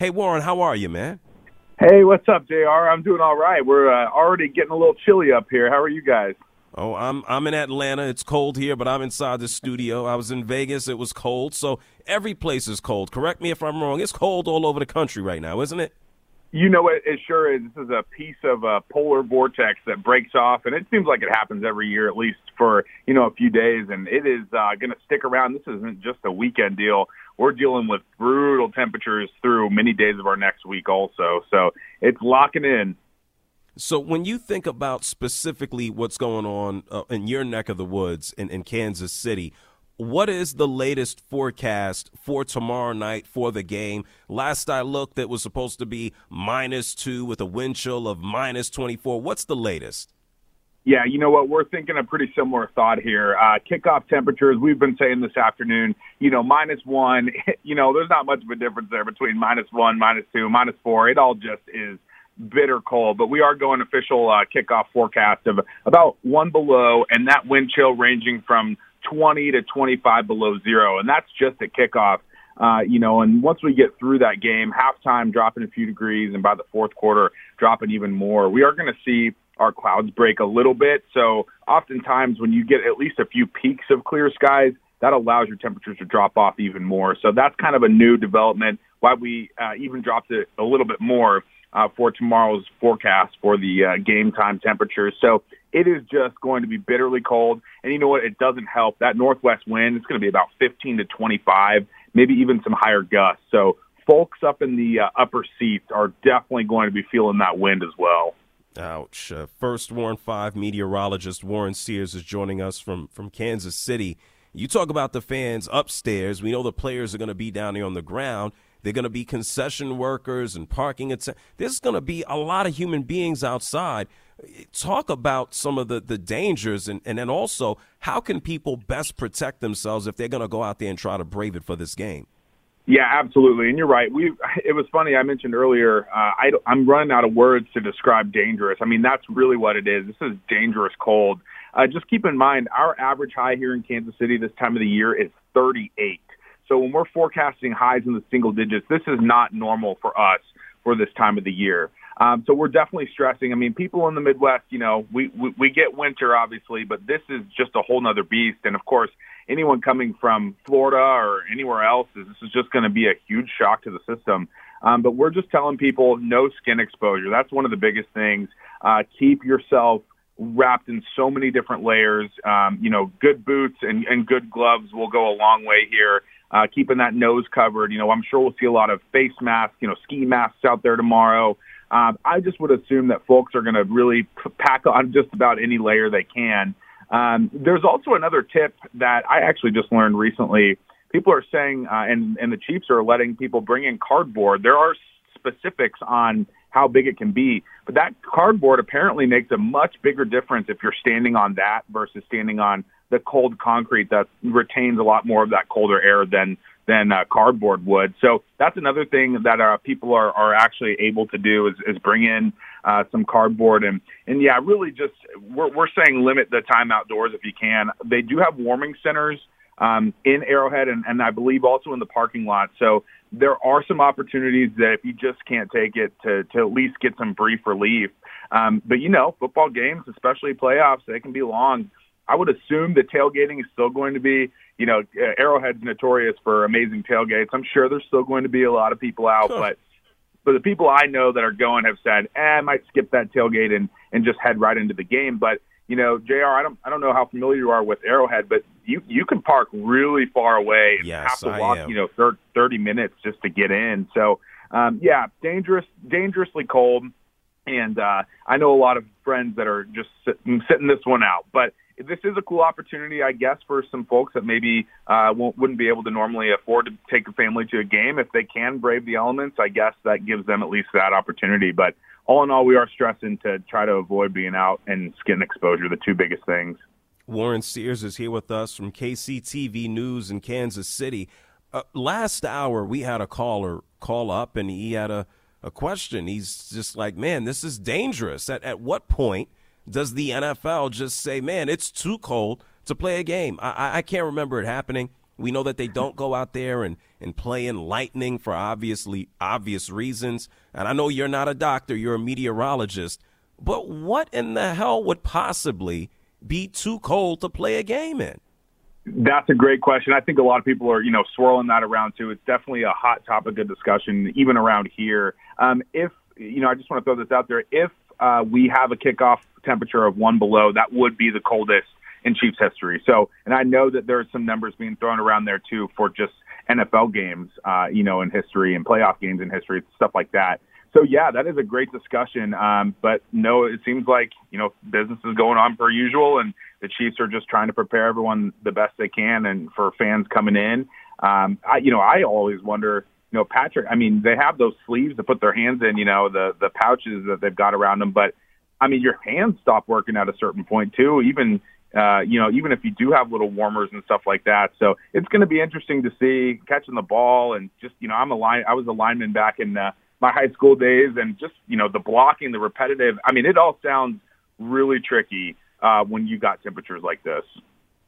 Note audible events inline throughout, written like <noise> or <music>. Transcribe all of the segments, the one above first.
Hey, Warren, how are you, man? Hey, what's up, JR? I'm doing all right. We're uh, already getting a little chilly up here. How are you guys? Oh, I'm I'm in Atlanta. It's cold here, but I'm inside the studio. I was in Vegas. It was cold. So every place is cold. Correct me if I'm wrong. It's cold all over the country right now, isn't it? You know what? It sure is. This is a piece of a polar vortex that breaks off, and it seems like it happens every year, at least for you know a few days. And it is uh, going to stick around. This isn't just a weekend deal. We're dealing with brutal temperatures through many days of our next week, also. So it's locking in. So when you think about specifically what's going on uh, in your neck of the woods in, in Kansas City, what is the latest forecast for tomorrow night for the game? Last I looked, it was supposed to be minus two with a wind chill of minus 24. What's the latest? Yeah, you know what? We're thinking a pretty similar thought here. Uh, kickoff temperatures, we've been saying this afternoon, you know, minus one, <laughs> you know, there's not much of a difference there between minus one, minus two, minus four. It all just is bitter cold, but we are going official uh, kickoff forecast of about one below, and that wind chill ranging from 20 to 25 below zero, and that's just at kickoff. Uh, you know, and once we get through that game, halftime dropping a few degrees, and by the fourth quarter dropping even more, we are going to see our clouds break a little bit. So oftentimes when you get at least a few peeks of clear skies, that allows your temperatures to drop off even more. So that's kind of a new development. Why we uh, even dropped it a little bit more uh, for tomorrow's forecast for the uh, game time temperatures. So it is just going to be bitterly cold. And you know what? It doesn't help. That northwest wind, it's going to be about 15 to 25, maybe even some higher gusts. So folks up in the uh, upper seats are definitely going to be feeling that wind as well. Ouch. Uh, first Warning 5 meteorologist Warren Sears is joining us from, from Kansas City. You talk about the fans upstairs. We know the players are going to be down there on the ground. They're going to be concession workers and parking. There's going to be a lot of human beings outside. Talk about some of the, the dangers and, and then also how can people best protect themselves if they're going to go out there and try to brave it for this game? Yeah, absolutely, and you're right. We it was funny. I mentioned earlier. Uh, I, I'm running out of words to describe dangerous. I mean, that's really what it is. This is dangerous cold. Uh, just keep in mind, our average high here in Kansas City this time of the year is 38. So when we're forecasting highs in the single digits, this is not normal for us for this time of the year. Um, so we're definitely stressing. I mean, people in the Midwest, you know, we, we, we get winter obviously, but this is just a whole nother beast. And of course, anyone coming from Florida or anywhere else, this is just going to be a huge shock to the system. Um, but we're just telling people no skin exposure. That's one of the biggest things. Uh, keep yourself wrapped in so many different layers. Um, you know, good boots and, and good gloves will go a long way here uh, keeping that nose covered. You know, I'm sure we'll see a lot of face masks, you know, ski masks out there tomorrow. Um, I just would assume that folks are going to really pack on just about any layer they can. Um, there's also another tip that I actually just learned recently. People are saying, uh, and and the Chiefs are letting people bring in cardboard. There are specifics on how big it can be, but that cardboard apparently makes a much bigger difference if you're standing on that versus standing on the cold concrete that retains a lot more of that colder air than than uh, cardboard would. So that's another thing that uh, people are, are actually able to do is, is bring in uh, some cardboard and and yeah, really just we're we're saying limit the time outdoors if you can. They do have warming centers um, in Arrowhead and, and I believe also in the parking lot. So there are some opportunities that if you just can't take it to to at least get some brief relief. Um, but you know, football games, especially playoffs, they can be long. I would assume that tailgating is still going to be, you know, Arrowhead's notorious for amazing tailgates. I'm sure there's still going to be a lot of people out, but but the people I know that are going have said, eh, I might skip that tailgate and and just head right into the game. But you know, Jr. I don't I don't know how familiar you are with Arrowhead, but you you can park really far away and yes, have to I walk, you know, 30 minutes just to get in. So um, yeah, dangerous, dangerously cold and uh, I know a lot of friends that are just sitting, sitting this one out. But this is a cool opportunity, I guess, for some folks that maybe uh, wouldn't be able to normally afford to take a family to a game. If they can brave the elements, I guess that gives them at least that opportunity. But all in all, we are stressing to try to avoid being out and skin exposure, the two biggest things. Warren Sears is here with us from KCTV News in Kansas City. Uh, last hour, we had a caller call up, and he had a, a question. He's just like, man, this is dangerous. At, at what point does the NFL just say, man, it's too cold to play a game? I, I can't remember it happening. We know that they don't go out there and, and play in lightning for obviously obvious reasons. And I know you're not a doctor, you're a meteorologist. But what in the hell would possibly be too cold to play a game in? That's a great question. I think a lot of people are, you know, swirling that around too. It's definitely a hot topic of discussion, even around here. Um, if, you know, I just want to throw this out there. If uh, we have a kickoff temperature of one below, that would be the coldest in Chiefs history. So, and I know that there are some numbers being thrown around there too for just NFL games, uh, you know, in history and playoff games in history, stuff like that. So yeah, that is a great discussion. Um, but no, it seems like you know business is going on per usual, and the Chiefs are just trying to prepare everyone the best they can, and for fans coming in. Um, I, you know, I always wonder, you know, Patrick. I mean, they have those sleeves to put their hands in, you know, the the pouches that they've got around them, but I mean, your hands stop working at a certain point too. Even uh, you know, even if you do have little warmers and stuff like that. So it's going to be interesting to see catching the ball and just you know, I'm a line. I was a lineman back in uh, my high school days, and just you know, the blocking, the repetitive. I mean, it all sounds really tricky uh, when you got temperatures like this.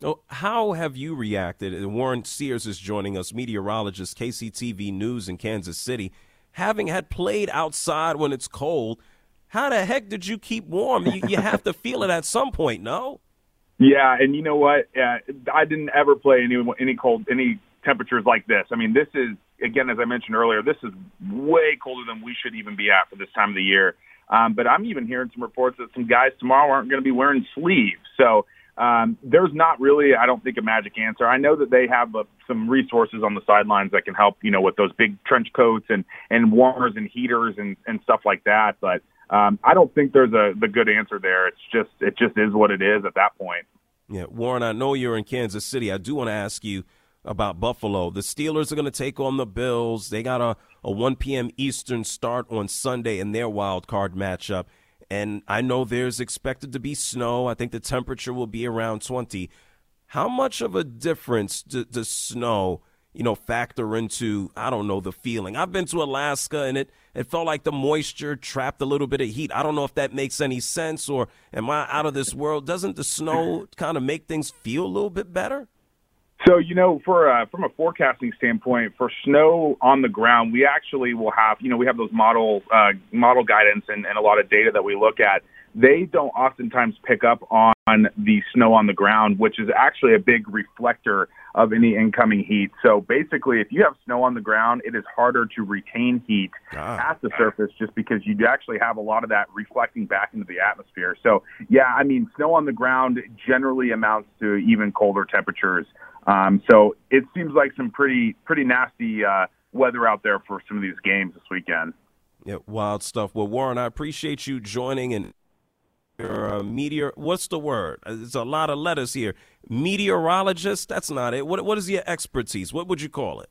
So how have you reacted? And Warren Sears is joining us, meteorologist, KCTV News in Kansas City. Having had played outside when it's cold, how the heck did you keep warm? You, you have to feel it at some point, no? Yeah, and you know what? Uh, I didn't ever play any any cold any temperatures like this. I mean, this is again, as I mentioned earlier, this is way colder than we should even be at for this time of the year. Um, but I'm even hearing some reports that some guys tomorrow aren't going to be wearing sleeves. So um, there's not really, I don't think, a magic answer. I know that they have uh, some resources on the sidelines that can help, you know, with those big trench coats and and warmers and heaters and and stuff like that. But um, I don't think there's a the good answer there. It's just it just is what it is at that point. Yeah, Warren, I know you're in Kansas City. I do want to ask you about Buffalo. The Steelers are going to take on the Bills. They got a, a 1 p.m. Eastern start on Sunday in their wild card matchup. And I know there's expected to be snow. I think the temperature will be around 20. How much of a difference does snow you know, factor into, I don't know, the feeling. I've been to Alaska and it, it felt like the moisture trapped a little bit of heat. I don't know if that makes any sense or am I out of this world? Doesn't the snow <clears throat> kind of make things feel a little bit better? So you know, for uh, from a forecasting standpoint, for snow on the ground, we actually will have you know we have those model uh, model guidance and, and a lot of data that we look at. They don't oftentimes pick up on the snow on the ground, which is actually a big reflector of any incoming heat. So basically, if you have snow on the ground, it is harder to retain heat ah. at the surface just because you actually have a lot of that reflecting back into the atmosphere. So, yeah, I mean, snow on the ground generally amounts to even colder temperatures. Um, so it seems like some pretty pretty nasty uh, weather out there for some of these games this weekend. Yeah, wild stuff. Well, Warren, I appreciate you joining and you're a meteor. What's the word? There's a lot of letters here. Meteorologist. That's not it. What What is your expertise? What would you call it?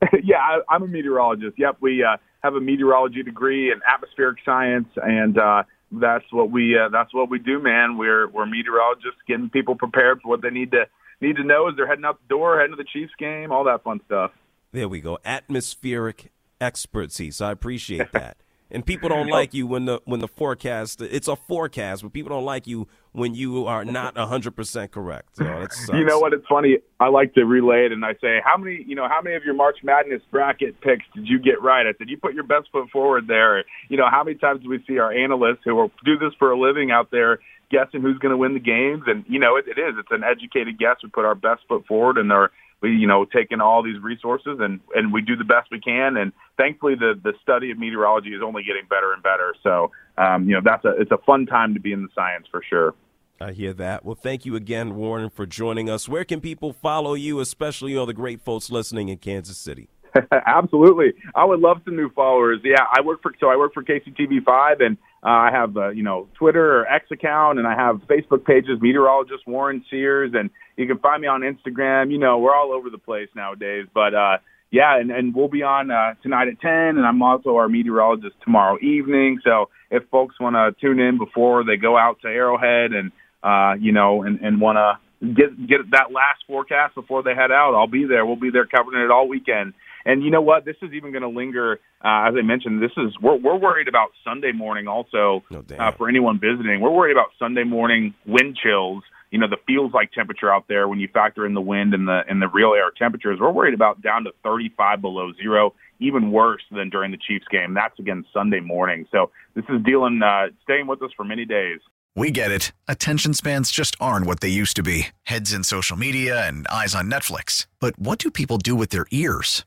<laughs> yeah, I, am a meteorologist. Yep, we uh, have a meteorology degree in atmospheric science, and uh, that's what we uh, that's what we do, man. We're we're meteorologists, getting people prepared for what they need to need to know as they're heading out the door, heading to the Chiefs game, all that fun stuff. There we go. Atmospheric expertise. I appreciate <laughs> that. And people don't like you when the when the forecast it's a forecast, but people don't like you when you are not hundred percent correct. So <laughs> you know what? It's funny. I like to relay it, and I say, how many you know how many of your March Madness bracket picks did you get right? I said you put your best foot forward there. You know how many times do we see our analysts who will do this for a living out there guessing who's going to win the games? And you know it, it is. It's an educated guess. We put our best foot forward, and they're we you know take in all these resources and and we do the best we can and thankfully the the study of meteorology is only getting better and better so um, you know that's a it's a fun time to be in the science for sure I hear that. Well, thank you again, Warren, for joining us. Where can people follow you, especially all the great folks listening in Kansas City? <laughs> Absolutely. I would love some new followers. Yeah, I work for so I work for KCTV five, and Uh, I have, uh, you know, Twitter or X account, and I have Facebook pages, meteorologist Warren Sears, and you can find me on Instagram. You know, we're all over the place nowadays, but uh, yeah, and, and we'll be on uh, tonight at 10, and I'm also our meteorologist tomorrow evening. So if folks want to tune in before they go out to Arrowhead and, uh, you know, and, and want to get, get that last forecast before they head out, I'll be there. We'll be there covering it all weekend. And you know what? This is even going to linger. Uh, as I mentioned, this is we're we're worried about Sunday morning also Oh, uh, for anyone visiting. We're worried about Sunday morning wind chills. You know, the feels like temperature out there when you factor in the wind and the and the real air temperatures. We're worried about down to 35 below zero, even worse than during the Chiefs game. That's again Sunday morning. So this is dealing uh, staying with us for many days. We get it. Attention spans just aren't what they used to be heads in social media and eyes on Netflix. But what do people do with their ears?